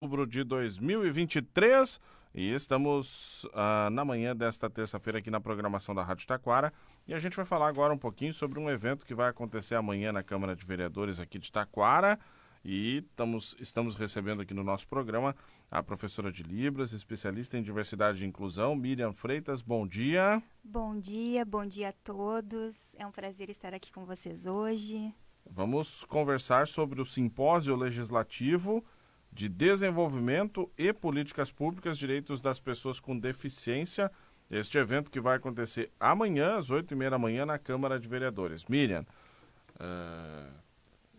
outubro de 2023 e estamos uh, na manhã desta terça-feira aqui na programação da Rádio Taquara e a gente vai falar agora um pouquinho sobre um evento que vai acontecer amanhã na Câmara de Vereadores aqui de Taquara e estamos, estamos recebendo aqui no nosso programa a professora de Libras, especialista em diversidade e inclusão, Miriam Freitas. Bom dia. Bom dia, bom dia a todos. É um prazer estar aqui com vocês hoje. Vamos conversar sobre o simpósio legislativo de Desenvolvimento e Políticas Públicas, Direitos das Pessoas com Deficiência. Este evento que vai acontecer amanhã, às oito e meia da manhã, na Câmara de Vereadores. Miriam, uh,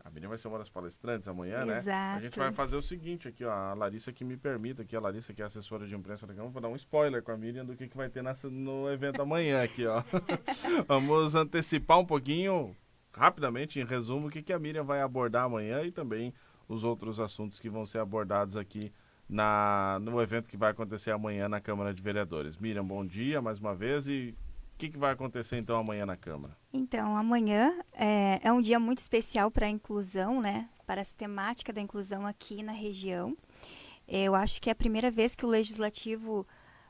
a Miriam vai ser uma das palestrantes amanhã, Exato. né? A gente vai fazer o seguinte aqui, ó, a Larissa que me permita, aqui a Larissa que é assessora de imprensa da Câmara, vou dar um spoiler com a Miriam do que, que vai ter nessa, no evento amanhã aqui, ó. Vamos antecipar um pouquinho, rapidamente, em resumo, o que, que a Miriam vai abordar amanhã e também os outros assuntos que vão ser abordados aqui na, no evento que vai acontecer amanhã na Câmara de Vereadores. Miriam, bom dia mais uma vez e o que, que vai acontecer então amanhã na Câmara? Então, amanhã é, é um dia muito especial para a inclusão, né? Para a temática da inclusão aqui na região. Eu acho que é a primeira vez que o Legislativo,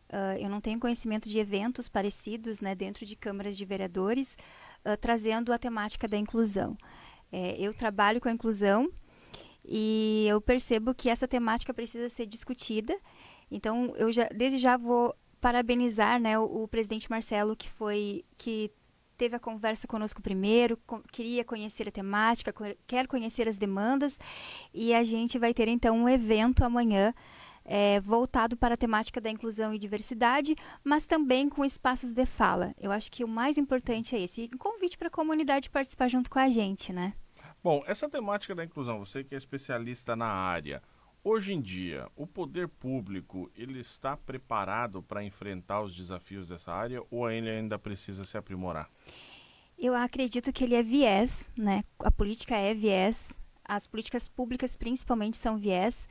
uh, eu não tenho conhecimento de eventos parecidos, né, dentro de câmaras de vereadores, uh, trazendo a temática da inclusão. É, eu trabalho com a inclusão e eu percebo que essa temática precisa ser discutida. Então, eu já, desde já vou parabenizar né, o, o presidente Marcelo, que foi que teve a conversa conosco primeiro, com, queria conhecer a temática, co quer conhecer as demandas, e a gente vai ter então um evento amanhã é, voltado para a temática da inclusão e diversidade, mas também com espaços de fala. Eu acho que o mais importante é esse. E convite para a comunidade participar junto com a gente, né? Bom, essa temática da inclusão, você que é especialista na área, hoje em dia, o poder público ele está preparado para enfrentar os desafios dessa área ou ele ainda precisa se aprimorar? Eu acredito que ele é viés, né? A política é viés, as políticas públicas principalmente são viés.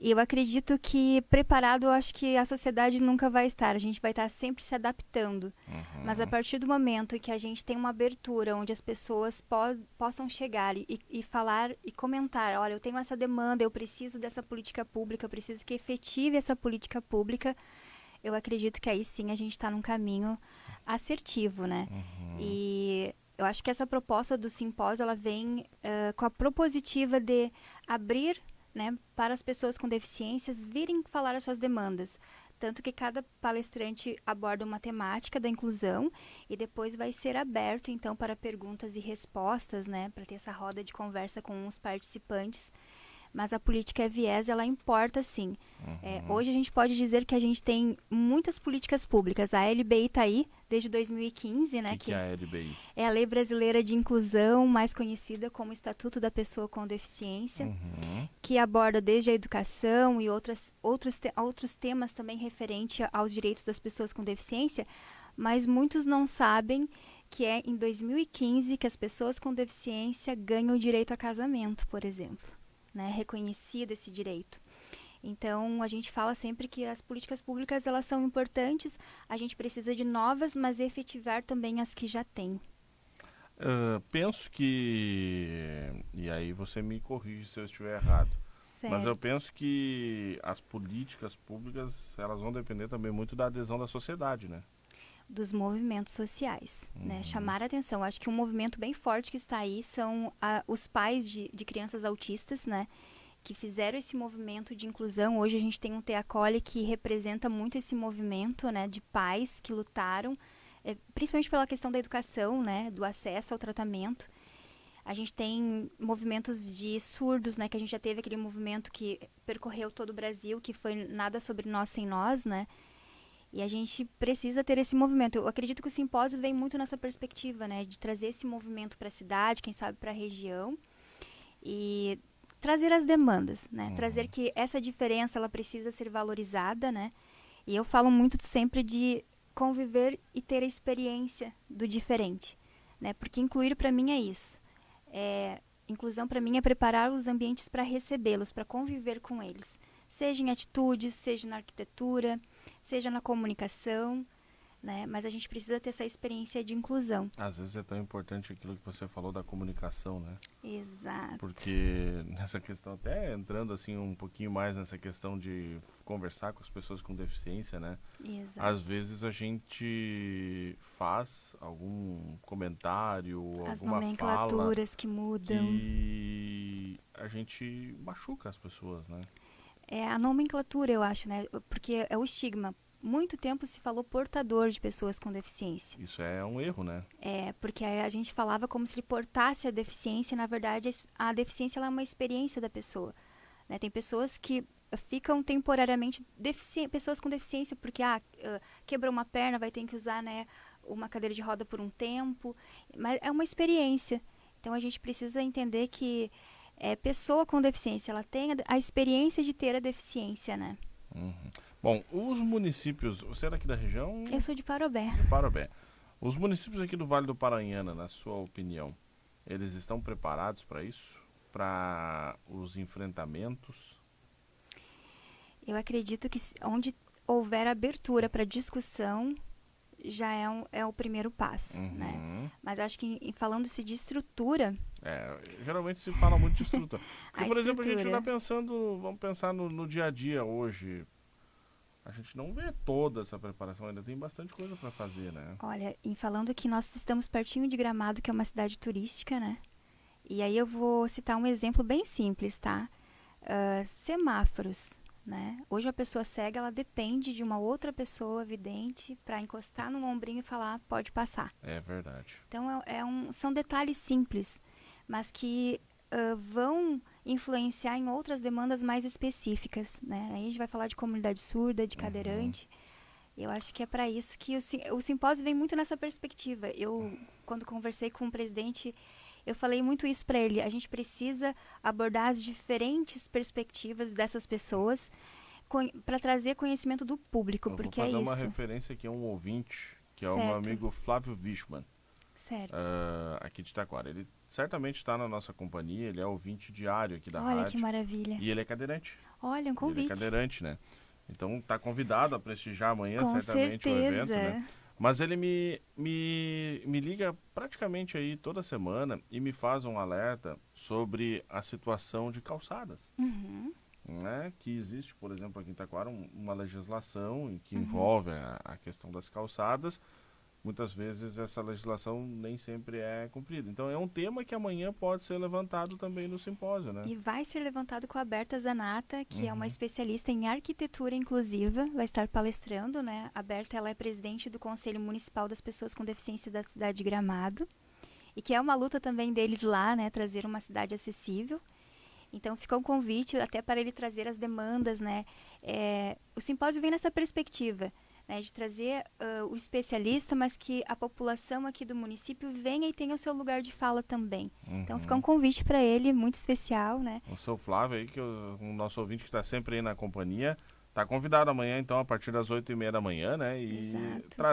E eu acredito que preparado, eu acho que a sociedade nunca vai estar. A gente vai estar sempre se adaptando. Uhum. Mas a partir do momento que a gente tem uma abertura onde as pessoas po possam chegar e, e, falar e comentar, olha, eu tenho essa demanda, eu preciso dessa política pública, eu preciso que efetive essa política pública, eu acredito que aí sim a gente está num caminho assertivo, né? Uhum. E eu acho que essa proposta do simpósio, ela vem uh, com a propositiva de abrir né, para as pessoas com deficiências virem falar as suas demandas. Tanto que cada palestrante aborda uma temática da inclusão e depois vai ser aberto, então, para perguntas e respostas, né, para ter essa roda de conversa com os participantes mas a política é viés, ela importa sim. É, uhum. É, hoje a gente pode dizer que a gente tem muitas políticas públicas. A LBI está aí desde 2015, né? Que, que, é a LBI? É a Lei Brasileira de Inclusão, mais conhecida como Estatuto da Pessoa com Deficiência, uhum. que aborda desde a educação e outras, outros, te, outros temas também referentes aos direitos das pessoas com deficiência, mas muitos não sabem que é em 2015 que as pessoas com deficiência ganham o direito a casamento, por exemplo né, reconhecido esse direito. Então, a gente fala sempre que as políticas públicas elas são importantes, a gente precisa de novas, mas efetivar também as que já tem. Uh, penso que, e aí você me corrige se eu estiver errado, certo. mas eu penso que as políticas públicas elas vão depender também muito da adesão da sociedade, né? Dos movimentos sociais, né? uhum. né? Chamar a atenção. Acho que um movimento bem forte que está aí são a, os pais de, de, crianças autistas, né? Que fizeram esse movimento de inclusão. Hoje a gente tem um Teacole que representa muito esse movimento, né? De pais que lutaram, é, principalmente pela questão da educação, né? Do acesso ao tratamento. A gente tem movimentos de surdos, né? Que a gente já teve aquele movimento que percorreu todo o Brasil, que foi Nada Sobre Nós Sem Nós, né? E a gente precisa ter esse movimento. Eu acredito que o simpósio vem muito nessa perspectiva, né, de trazer esse movimento para a cidade, quem sabe para a região, e trazer as demandas, né, uhum. trazer que essa diferença ela precisa ser valorizada, né. E eu falo muito sempre de conviver e ter a experiência do diferente, né, porque incluir para mim é isso. É, inclusão para mim é preparar os ambientes para recebê-los, para conviver com eles, seja em atitudes, seja na arquitetura seja na comunicação, né? Mas a gente precisa ter essa experiência de inclusão. Às vezes é tão importante aquilo que você falou da comunicação, né? Exato. Porque nessa questão, até entrando assim um pouquinho mais nessa questão de conversar com as pessoas com deficiência, né? Exato. Às vezes a gente faz algum comentário, As alguma fala nomenclaturas que mudam. que a gente machuca as pessoas, né? É a nomenclatura, eu acho, né? Porque é o estigma. Muito tempo se falou portador de pessoas com deficiência. Isso é um erro, né? É, porque a gente falava como se ele portasse a deficiência, e, na verdade a deficiência ela é uma experiência da pessoa. né? Tem pessoas que ficam temporariamente pessoas com deficiência porque ah, ah, quebrou uma perna, vai ter que usar né, uma cadeira de roda por um tempo, mas é uma experiência. Então a gente precisa entender que é, pessoa com deficiência, ela tem a, a experiência de ter a deficiência, né? Uhum. Bom, os municípios, você é daqui da região? Eu sou de Parobé. de Parobé. Os municípios aqui do Vale do Paranhana, na sua opinião, eles estão preparados para isso? Para os enfrentamentos? Eu acredito que onde houver abertura para discussão já é, um, é o primeiro passo, né? Uhum. Mas acho que falando-se de estrutura, É, geralmente se fala muito de estrutura. Porque, por exemplo, a gente estrutura. está pensando, vamos pensar no, no dia a dia hoje. A gente não vê toda essa preparação, ainda tem bastante coisa para fazer, né? olha, em falando que nós estamos pertinho de Gramado, que é uma cidade turística, né? E aí eu vou citar um exemplo bem simples, tá? Ah, semáforos, né? Hoje a pessoa cega, ela depende de uma outra pessoa vidente para encostar no ombrinho e falar, pode passar. É verdade. Então é, é um, são detalhes simples, mas que ah, vão influenciar em outras demandas mais específicas. Né? Aí a gente vai falar de comunidade surda, de Uhum. cadeirante. Eu acho que é para isso que o, o simpósio vem muito nessa perspectiva. Eu, quando conversei com o presidente, eu falei muito isso para ele. A gente precisa abordar as diferentes perspectivas dessas pessoas para trazer conhecimento do público, Eu porque vou é fazer uma isso. referência aqui a um ouvinte, que é o meu Certo. amigo Flávio Wichmann. Certo. ah, aqui de Taquara. Ele certamente está na nossa companhia, ele é ouvinte diário aqui da Olha rádio. que maravilha. E ele é cadeirante. Olha, um Ele é convite. cadeirante, né? Então tá convidado a prestigiar amanhã, Com certamente, o evento, certeza. né? Mas ele me, me, me liga praticamente aí toda semana e me faz um alerta sobre a situação de calçadas. Uhum. Né? Que existe, por exemplo, aqui em Taquara, um- uma legislação que Uhum. envolve a, a questão das calçadas. Muitas vezes essa legislação nem sempre é cumprida. Então é um tema que amanhã pode ser levantado também no simpósio, né? E vai ser levantado com a Berta Zanata, que é Uhum. uma especialista em arquitetura inclusiva, vai estar palestrando, né? A Berta ela é presidente do Conselho Municipal das Pessoas com Deficiência da cidade de Gramado, e que é uma luta também deles lá, né, trazer uma cidade acessível. Então fica um convite até para ele trazer as demandas, né? É, o simpósio vem nessa perspectiva, né, de trazer ah, o especialista, mas que a população aqui do município venha e tenha o seu lugar de fala também. Então Uhum. fica um convite para ele muito especial, né? O seu Flávio aí, que o, o nosso ouvinte que está sempre aí na companhia, tá convidado amanhã, então, a partir das oito e meia da manhã, né? E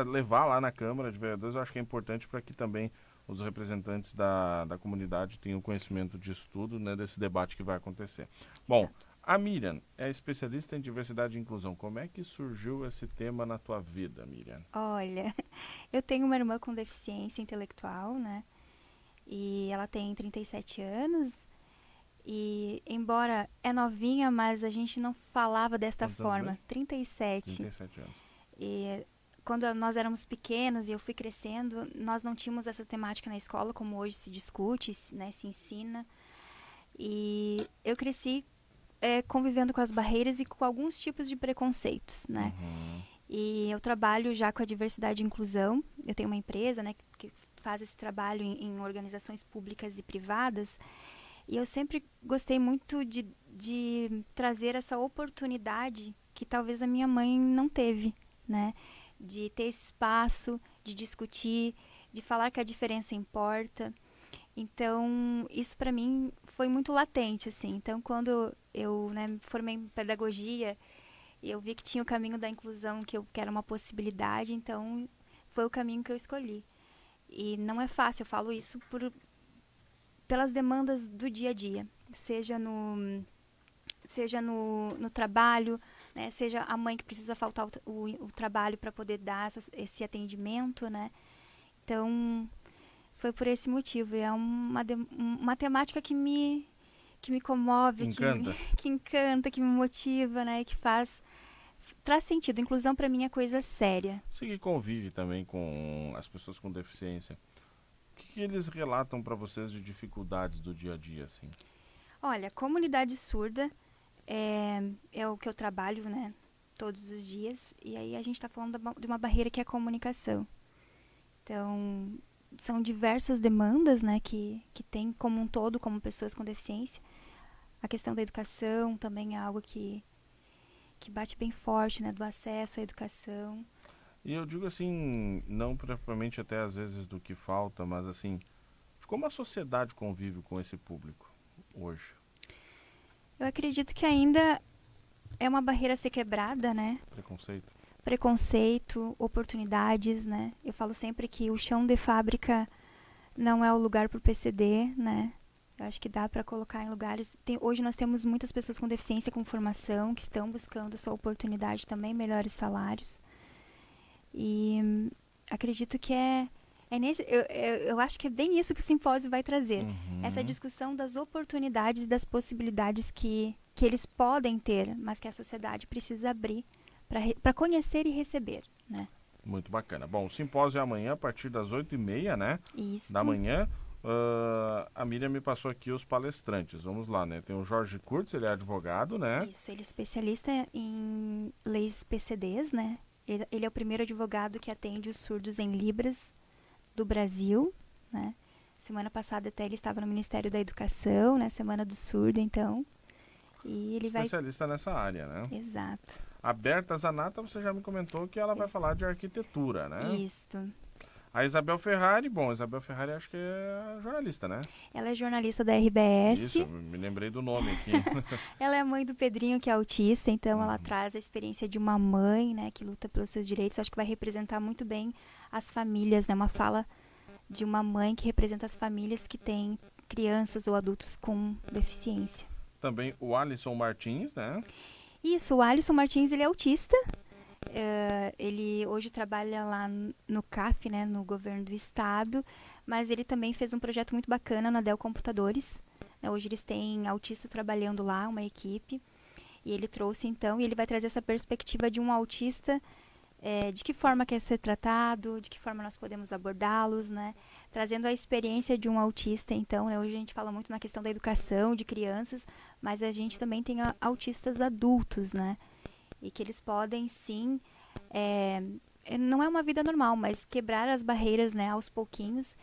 levar lá na Câmara de Vereadores, eu acho que é importante para que também os representantes da, da comunidade tenham conhecimento disso tudo, né? Desse debate que vai acontecer. Bom, Exato. A Miriam é especialista em diversidade e inclusão. Como é que surgiu esse tema na tua vida, Miriam? Olha, eu tenho uma irmã com deficiência intelectual, né? E ela tem 37 anos. E embora é novinha, mas a gente não falava desta Quantos anos forma. mesmo? 37. 37 anos. E quando nós éramos pequenos e eu fui crescendo, nós não tínhamos essa temática na escola como hoje se discute, né, se ensina. E eu cresci eh, convivendo com as barreiras e com alguns tipos de preconceitos, né? Uhum. E eu trabalho já com a diversidade e inclusão. Eu tenho uma empresa né, que, que faz esse trabalho em, em organizações públicas e privadas. E eu sempre gostei muito de, de trazer essa oportunidade que talvez a minha mãe não teve, né? De ter esse espaço, de discutir, de falar que a diferença importa. Então, isso para mim foi muito latente, assim. Então, quando eu né, me formei em pedagogia, eu vi que tinha o caminho da inclusão, que, eu, que era uma possibilidade, então foi o caminho que eu escolhi. E não é fácil, eu falo isso por, pelas demandas do dia a dia, seja no, seja no, no trabalho, né? Seja a mãe que precisa faltar o, o, o trabalho para poder dar essa, esse atendimento, né? Então, foi por esse motivo. É uma, uma temática que me, que me comove, encanta. Que, que encanta, que me motiva, né? Que faz traz sentido. Inclusão para mim é coisa séria. Você que convive também com as pessoas com deficiência, o que, que eles relatam para vocês de dificuldades do dia a dia, assim? Olha, comunidade surda é, é o que eu trabalho, né? Todos os dias. E aí a gente está falando de uma barreira que é a comunicação. Então, são diversas demandas, né, que, que tem como um todo, como pessoas com deficiência. A questão da educação também é algo que, que bate bem forte, né, do acesso à educação. E eu digo assim, não propriamente até às vezes do que falta, mas assim, como a sociedade convive com esse público hoje? Eu acredito que ainda é uma barreira a ser quebrada, né? Preconceito. Preconceito, oportunidades, né? Eu falo sempre que o chão de fábrica não é o lugar para o PCD, né? Eu acho que dá para colocar em lugares. Tem, hoje nós temos muitas pessoas com deficiência com formação que estão buscando sua oportunidade também, melhores salários. E hum, acredito que é é nesse, eu, eu, eu, acho que é bem isso que o simpósio vai trazer. Uhum. Essa discussão das oportunidades e das possibilidades que, que eles podem ter, mas que a sociedade precisa abrir para conhecer e receber. Né? Muito bacana. Bom, o simpósio é amanhã, a partir das 8h30, né? Isso. Da manhã. Uh, a Miriam me passou aqui os palestrantes. Vamos lá, né? Tem o Jorge Kurtz, ele é advogado, né? Isso, ele é especialista em leis PCDs, né? Ele, ele é o primeiro advogado que atende os surdos em Libras do Brasil, né? Semana passada até ele estava no Ministério da Educação, né? Semana do Surdo, então. E ele Especialista vai... nessa área, né? Exato. A Berta Zanata, você já me comentou que ela vai falar de arquitetura, né? Isso. A Isabel Ferrari, bom, Isabel Ferrari acho que é jornalista, né? Ela é jornalista da RBS. Isso, me lembrei do nome aqui. ela é mãe do Pedrinho, que é autista, então uhum. ela traz a experiência de uma mãe, né, que luta pelos seus direitos. Acho que vai representar muito bem as famílias, né? Uma fala de uma mãe que representa as famílias que têm crianças ou adultos com deficiência. Também o Alisson Martins, né? Isso, o Alisson Martins, ele é autista, Uh, ele hoje trabalha lá no CAF, né, no governo do estado, mas ele também fez um projeto muito bacana na Dell Computadores. Né, hoje eles têm autista trabalhando lá, uma equipe, e ele trouxe então, e ele vai trazer essa perspectiva de um autista, é, de que forma quer ser tratado, de que forma nós podemos abordá-los, né, trazendo a experiência de um autista. Então, né, hoje a gente fala muito na questão da educação de crianças, mas a gente também tem a, autistas adultos, né e que eles podem sim é, é, não é uma vida normal, mas quebrar as barreiras, né, aos pouquinhos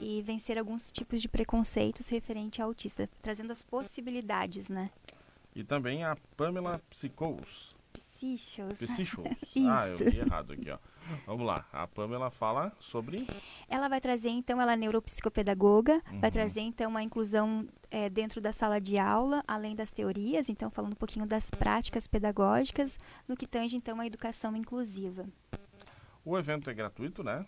e vencer alguns tipos de preconceitos referente ao autista, trazendo as possibilidades, né? E também a Pamela Psicous. Psychos. Psychos. ah, eu li errado aqui, ó. Vamos lá. A Pamela fala sobre. Ela vai trazer, então, ela é neuropsicopedagoga, uhum. vai trazer, então, uma inclusão é, dentro da sala de aula, além das teorias, então, falando um pouquinho das práticas pedagógicas, no que tange, então, a educação inclusiva. O evento é gratuito, né?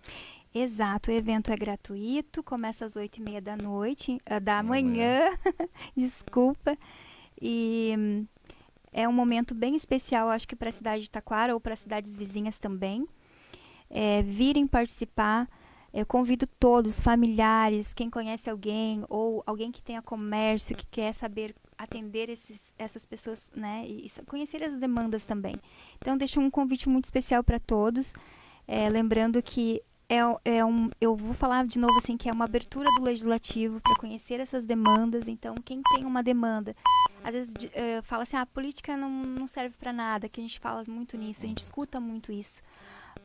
Exato, o evento é gratuito, começa às oito e meia da noite, uh, da manhã, desculpa. E hum, é um momento bem especial, acho que para a cidade de Taquara ou para cidades vizinhas também é, virem participar. Eu convido todos, familiares, quem conhece alguém ou alguém que tenha comércio, que quer saber atender esses, essas pessoas, né, e conhecer as demandas também. Então, deixo um convite muito especial para todos, é, lembrando que é, é, um, eu vou falar de novo assim que é uma abertura do legislativo para conhecer essas demandas. Então, quem tem uma demanda, às vezes uh, fala assim, ah, a política não, não serve para nada, que a gente fala muito nisso, a gente escuta muito isso.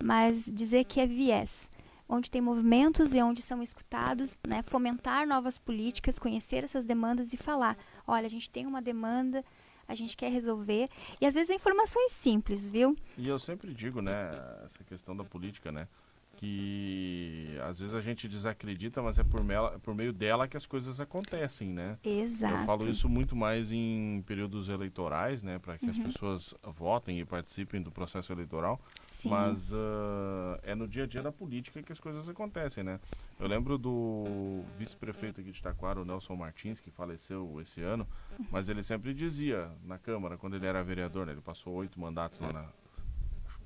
Mas dizer que é viés, onde tem movimentos e onde são escutados, né, fomentar novas políticas, conhecer essas demandas e falar, olha, a gente tem uma demanda, a gente quer resolver, e às vezes é informações simples, viu? E eu sempre digo, né, essa questão da política, né, que às vezes a gente desacredita, mas é por, mela, por meio dela que as coisas acontecem, né? Exato. Eu falo isso muito mais em períodos eleitorais, né? Para que uhum. as pessoas votem e participem do processo eleitoral. Sim. Mas uh, é no dia a dia da política que as coisas acontecem, né? Eu lembro do vice-prefeito aqui de Taquara, o Nelson Martins, que faleceu esse ano, mas ele sempre dizia na Câmara, quando ele era vereador, né? Ele passou oito mandatos lá na...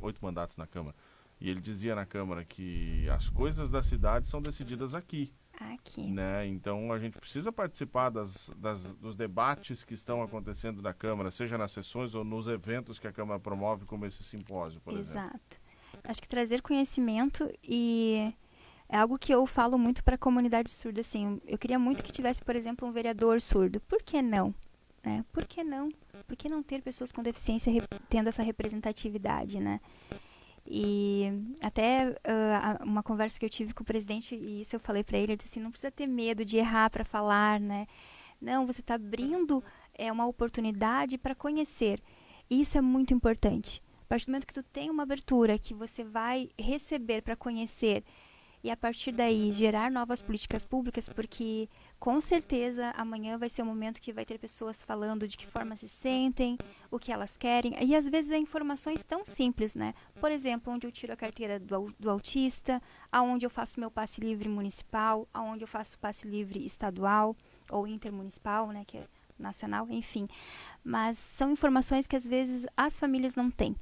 Oito mandatos na Câmara e ele dizia na Câmara que as coisas da cidade são decididas aqui. Aqui. Né? Então a gente precisa participar das, das, dos debates que estão acontecendo da Câmara, seja nas sessões ou nos eventos que a Câmara promove, como esse simpósio, por Exato. exemplo. Exato. Acho que trazer conhecimento e é algo que eu falo muito para a comunidade surda. Assim, eu queria muito que tivesse, por exemplo, um vereador surdo. Por que não? Né? Por que não? Por que não ter pessoas com deficiência tendo essa representatividade, né? E até uh, uma conversa que eu tive com o presidente, e isso eu falei para ele, ele disse assim, não precisa ter medo de errar para falar, né? Não, você está abrindo é, uma oportunidade para conhecer. E isso é muito importante. A partir do momento que tu tem uma abertura, que você vai receber para conhecer, e a partir daí gerar novas políticas públicas, porque com certeza amanhã vai ser o um momento que vai ter pessoas falando de que forma se sentem, o que elas querem, e às vezes é informações tão simples, né? Por exemplo, onde eu tiro a carteira do, do autista, aonde eu faço meu passe livre municipal, aonde eu faço passe livre estadual ou intermunicipal, né, que é nacional, enfim. Mas são informações que às vezes as famílias não têm.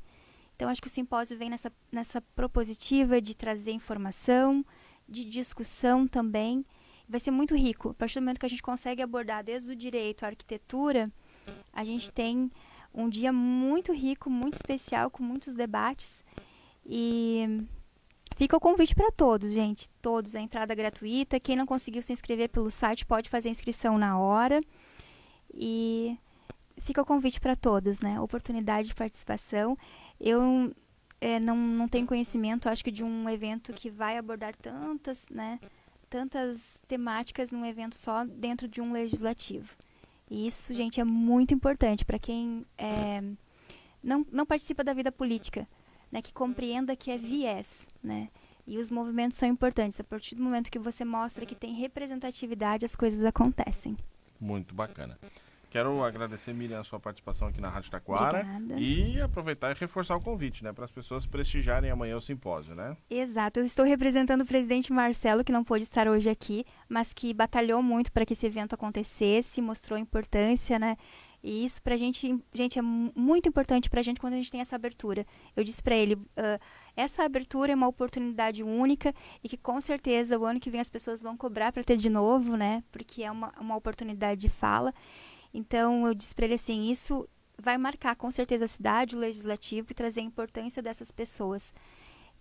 Então, acho que o simpósio vem nessa, nessa propositiva de trazer informação, de discussão também. Vai ser muito rico. A partir do momento que a gente consegue abordar desde o direito à arquitetura, a gente tem um dia muito rico, muito especial, com muitos debates. E fica o convite para todos, gente. Todos, a entrada gratuita. Quem não conseguiu se inscrever pelo site pode fazer a inscrição na hora. E fica o convite para todos, né? Oportunidade de participação. Eu é, não, não tenho conhecimento, acho que de um evento que vai abordar tantas, né, tantas temáticas num evento só dentro de um legislativo. E isso, gente, é muito importante para quem é, não, não participa da vida política, né, que compreenda que é viés, né, e os movimentos são importantes. A partir do momento que você mostra que tem representatividade, as coisas acontecem. Muito bacana. Quero agradecer, Miriam, a sua participação aqui na Rádio Taquara. Obrigada. E aproveitar e reforçar o convite, né? Para as pessoas prestigiarem amanhã o simpósio, né? Exato. Eu estou representando o presidente Marcelo, que não pôde estar hoje aqui, mas que batalhou muito para que esse evento acontecesse, mostrou a importância, né? E isso pra gente, gente, é muito importante pra gente quando a gente tem essa abertura. Eu disse para ele, uh, essa abertura é uma oportunidade única e que com certeza o ano que vem as pessoas vão cobrar para ter de novo, né? Porque é uma, uma oportunidade de fala. Então eu disse para ele assim, isso vai marcar com certeza a cidade, o legislativo e trazer a importância dessas pessoas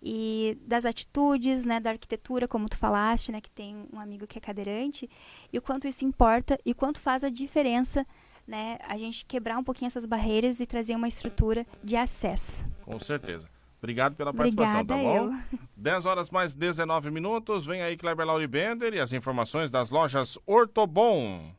e das atitudes, né, da arquitetura, como tu falaste, né, que tem um amigo que é cadeirante, e o quanto isso importa e quanto faz a diferença, né, a gente quebrar um pouquinho essas barreiras e trazer uma estrutura de acesso. Com certeza. Obrigado pela participação, Obrigada tá bom? Eu. 10 horas mais 19 minutos. Vem aí Kleber Lauribender e as informações das lojas Ortobon.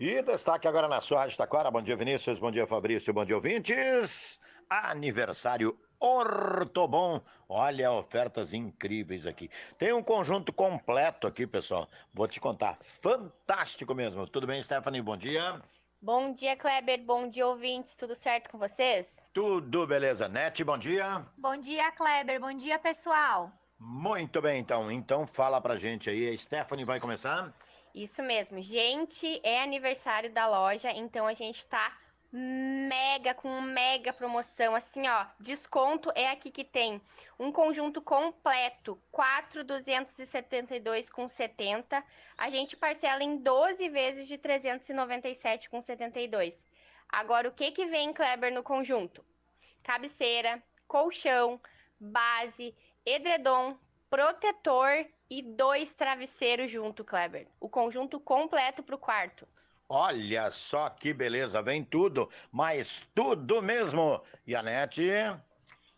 E destaque agora na sua Rádio Taquara. Bom dia, Vinícius. Bom dia, Fabrício. Bom dia, ouvintes. Aniversário Ortobon. Olha, ofertas incríveis aqui. Tem um conjunto completo aqui, pessoal. Vou te contar. Fantástico mesmo. Tudo bem, Stephanie? Bom dia. Bom dia, Kleber. Bom dia, ouvintes. Tudo certo com vocês? Tudo beleza. Nete, bom dia. Bom dia, Kleber. Bom dia, pessoal. Muito bem, então. Então fala pra gente aí. A Stephanie vai começar. Isso mesmo, gente, é aniversário da loja, então a gente tá mega com mega promoção, assim, ó, desconto é aqui que tem um conjunto completo, 4,272 com 70. A gente parcela em 12 vezes de 397 com 72. Agora o que que vem, Kleber, no conjunto? Cabeceira, colchão, base, edredom, protetor e dois travesseiros junto, Kleber. O conjunto completo para o quarto. Olha só que beleza, vem tudo, mas tudo mesmo. E a Nete?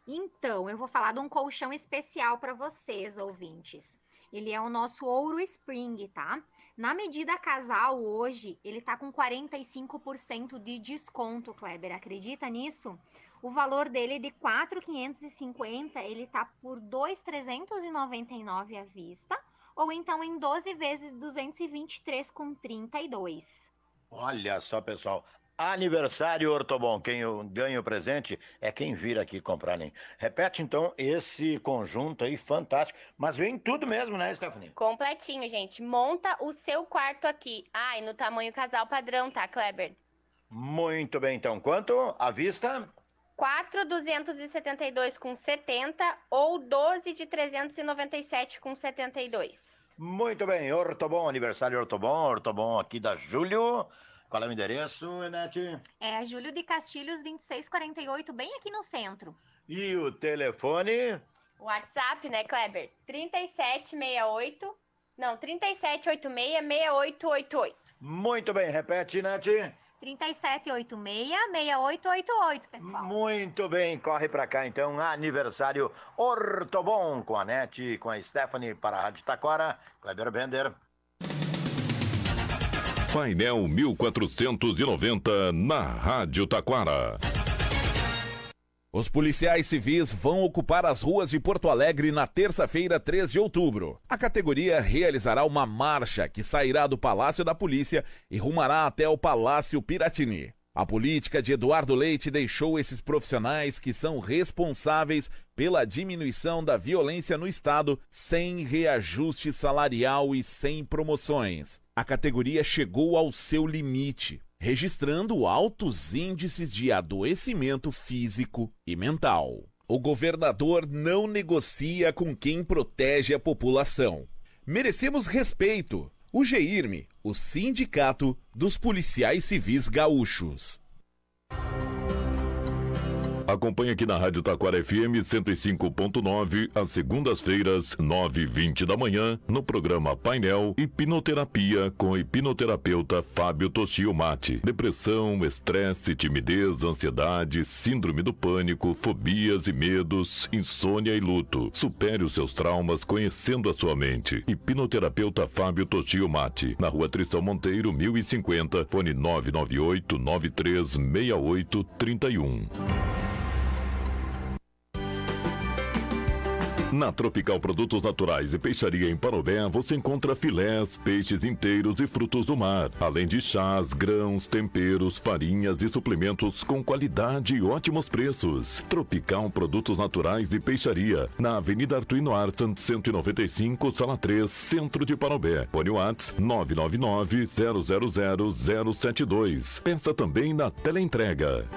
Então, eu vou falar de um colchão especial para vocês, ouvintes. Ele é o nosso Ouro Spring, tá? Na medida casal hoje, ele tá com 45% de desconto, Kleber. Acredita nisso? O valor dele é de 4,550, ele tá por 2,399 à vista, ou então em 12 vezes 223,32. Olha só, pessoal. Aniversário Ortobon. Quem ganha o presente é quem vir aqui comprar, né? Repete então esse conjunto aí fantástico. Mas vem tudo mesmo, né, Stephanie? Completinho, gente. Monta o seu quarto aqui. Ah, e no tamanho casal padrão, tá, Kleber? Muito bem, então. Quanto à vista? 4,272 com 70 ou 12 de 397 com 72. Muito bem, Ortobon, aniversário Ortobon, Ortobon aqui da Júlio. Qual é o endereço, Enete? É Júlio de Castilhos 2648, bem aqui no centro. E o telefone? WhatsApp, né, Kleber? 3768. Não, 3786-6888. Muito bem, repete, Nete. 3786-6888, pessoal. Muito bem, corre pra cá então. Aniversário Ortobon com a Nete, com a Stephanie para a Rádio Taquara. Kleber Bender. Painel 1490 na Rádio Taquara. Os policiais civis vão ocupar as ruas de Porto Alegre na terça-feira, 3 de outubro. A categoria realizará uma marcha que sairá do Palácio da Polícia e rumará até o Palácio Piratini. A política de Eduardo Leite deixou esses profissionais que são responsáveis pela diminuição da violência no Estado sem reajuste salarial e sem promoções. A categoria chegou ao seu limite registrando altos índices de adoecimento físico e mental. O governador não negocia com quem protege a população. Merecemos respeito. O GIRME, o Sindicato dos Policiais Civis Gaúchos. Acompanhe aqui na Rádio Taquara FM 105.9, às segundas-feiras, 9 h 20 da manhã, no programa Painel Hipnoterapia com hipnoterapeuta Fábio Toshio Mate. Depressão, estresse, timidez, ansiedade, síndrome do pânico, fobias e medos, insônia e luto. Supere os seus traumas conhecendo a sua mente. Hipnoterapeuta Fábio Toshio Mate, na rua Tristão Monteiro, 1050, fone 998 936831. Na Tropical Produtos Naturais e Peixaria em Parobé, você encontra filés, peixes inteiros e frutos do mar, além de chás, grãos, temperos, farinhas e suplementos com qualidade e ótimos preços. Tropical Produtos Naturais e Peixaria, na Avenida Artuino Arsan, 195, Sala 3, Centro de Parobé. Fone Whats 999 000 072. Pensa também na teleentrega.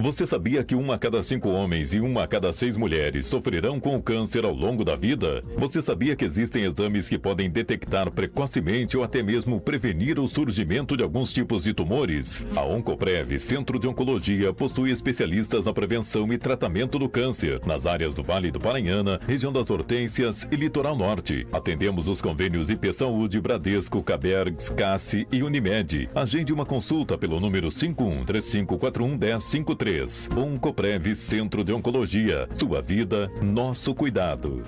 Você sabia que uma a cada cinco homens e uma a cada seis mulheres sofrerão com o câncer ao longo da vida? Você sabia que existem exames que podem detectar precocemente ou até mesmo prevenir o surgimento de alguns tipos de tumores? A Oncoprev, Centro de Oncologia, possui especialistas na prevenção e tratamento do câncer nas áreas do Vale do Paranhana, região das Hortênsias e Litoral Norte. Atendemos os convênios IP Saúde, Bradesco, Cabergs, Cassi e Unimed. Agende uma consulta pelo número 51 3541 1053. Oncoprev Centro de Oncologia. Sua vida, nosso cuidado.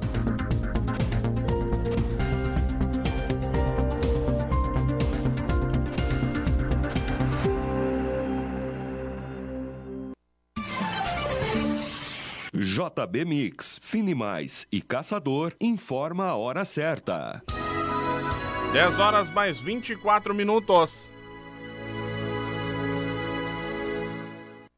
JB Mix, Finimais e Caçador informa a hora certa. 10 horas mais 24 minutos.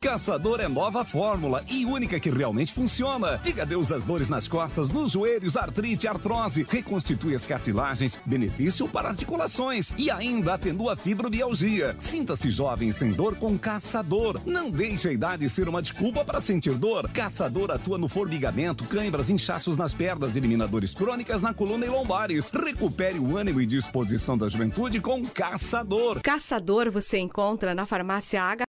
Caçador é nova fórmula e única que realmente funciona. Diga adeus às dores nas costas, nos joelhos, artrite, artrose. Reconstitui as cartilagens, benefício para articulações e ainda atenua a fibromialgia. Sinta-se jovem sem dor com Caçador. Não deixe a idade ser uma desculpa para sentir dor. Caçador atua no formigamento, cãibras, inchaços nas pernas, eliminadores crônicas na coluna e lombares. Recupere o ânimo e disposição da juventude com Caçador. Caçador você encontra na farmácia H